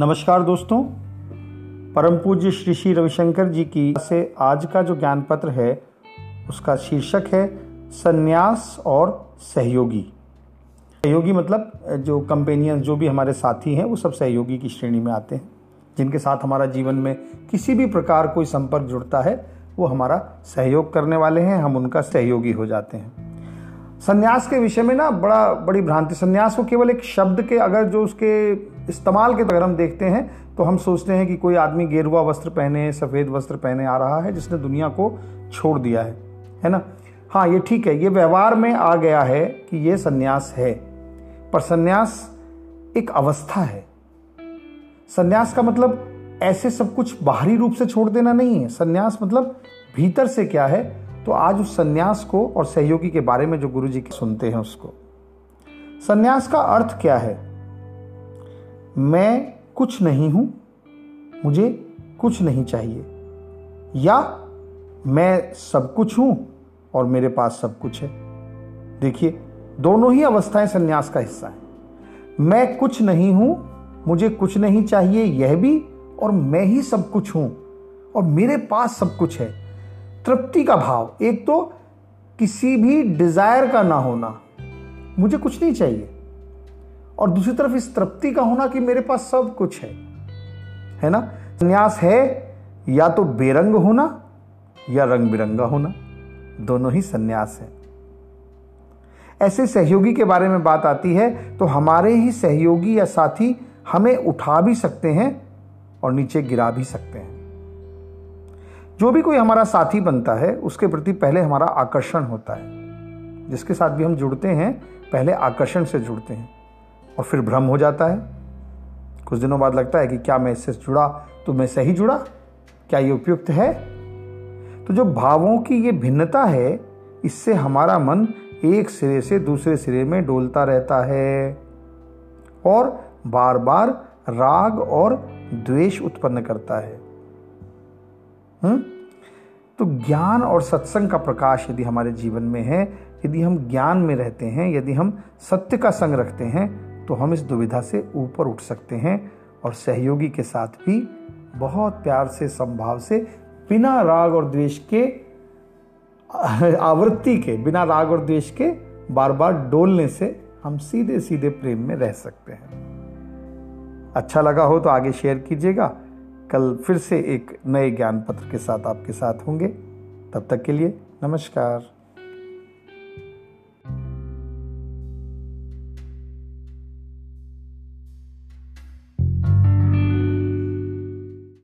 नमस्कार दोस्तों। परम पूज्य श्री श्री रविशंकर जी की से आज का जो ज्ञान पत्र है, उसका शीर्षक है, संन्यास और सहयोगी। सहयोगी मतलब जो कंपेनियन जो भी हमारे साथी हैं, वो सब सहयोगी की श्रेणी में आते हैं। जिनके साथ हमारा जीवन में किसी भी प्रकार कोई संपर्क जुड़ता है, वो हमारा सहयोग करने वाले हैं, हम उनका सहयोगी हो जाते हैं। संन्यास के विषय में ना बड़ा, बड़ी भ्रांति। संन्यास को केवल एक शब्द के अगर जो उसके इस्तेमाल के अगर हम देखते हैं तो हम सोचते हैं कि कोई आदमी गेरुआ वस्त्र पहने, सफ़ेद वस्त्र पहने आ रहा है, जिसने दुनिया को छोड़ दिया है। है ना? हाँ ये ठीक है। ये व्यवहार में आ गया है कि ये संन्यास है। पर संन्यास एक अवस्था है। संन्यास का मतलब ऐसे सब कुछ बाहरी रूप से छोड़ देना नहीं है। संन्यास मतलब भीतर से क्या है? तो आज उस संन्यास को और सहयोगी के बारे में जो गुरु जी सुनते हैं उसको। संन्यास का अर्थ क्या है? मैं कुछ नहीं हूँ, मुझे कुछ नहीं चाहिए। या मैं सब कुछ हूँ और मेरे पास सब कुछ है। देखिए, दोनों ही अवस्थाएँ संन्यास का हिस्सा है। मैं कुछ नहीं हूँ, मुझे कुछ नहीं चाहिए, यह भी, और मैं ही सब कुछ हूँ, और मेरे पास सब कुछ है। तृप्ति का भाव। एक तो किसी भी डिज़ायर का ना होना, मुझे कुछ नहीं चाहिए। और दूसरी तरफ़ इस तृप्ति का होना कि मेरे पास सब कुछ है। है ना? संन्यास है, या तो बेरंग होना, या रंग बिरंगा होना। दोनों ही संन्यास है। ऐसे सहयोगी के बारे में बात आती है तो हमारे ही सहयोगी या साथी हमें उठा भी सकते हैं और नीचे गिरा भी सकते हैं। जो भी कोई हमारा साथी बनता है, उसके प्रति पहले हमारा आकर्षण होता है। जिसके साथ भी हम जुड़ते हैं, पहले आकर्षण से जुड़ते हैं और फिर भ्रम हो जाता है। कुछ दिनों बाद लगता है कि क्या मैं इससे जुड़ा? तो मैं सही जुड़ा? क्या ये उपयुक्त है? तो जो भावों की ये भिन्नता है, इससे हमारा मन एक सिरे से दूसरे सिरे में डोलता रहता है। और बार बार राग और द्वेष उत्पन्न करता है। हुँ? हम्म? तो ज्ञान और सत्संग का प्रकाश यदि हमारे जीवन में है, यदि हम ज्ञान में रहते हैं, यदि हम सत्य का संग रखते हैं तो हम इस दुविधा से ऊपर उठ सकते हैं और सहयोगी के साथ भी बहुत प्यार से संभाव से, बिना राग और द्वेष के, आवृत्ति के, बिना राग और द्वेष के बार बार डोलने से हम सीधे सीधे प्रेम में रह सकते हैं अच्छा लगा हो तो आगे शेयर कीजिएगा कल फिर से एक नए ज्ञान पत्र के साथ आपके साथ होंगे। तब तक के लिए नमस्कार।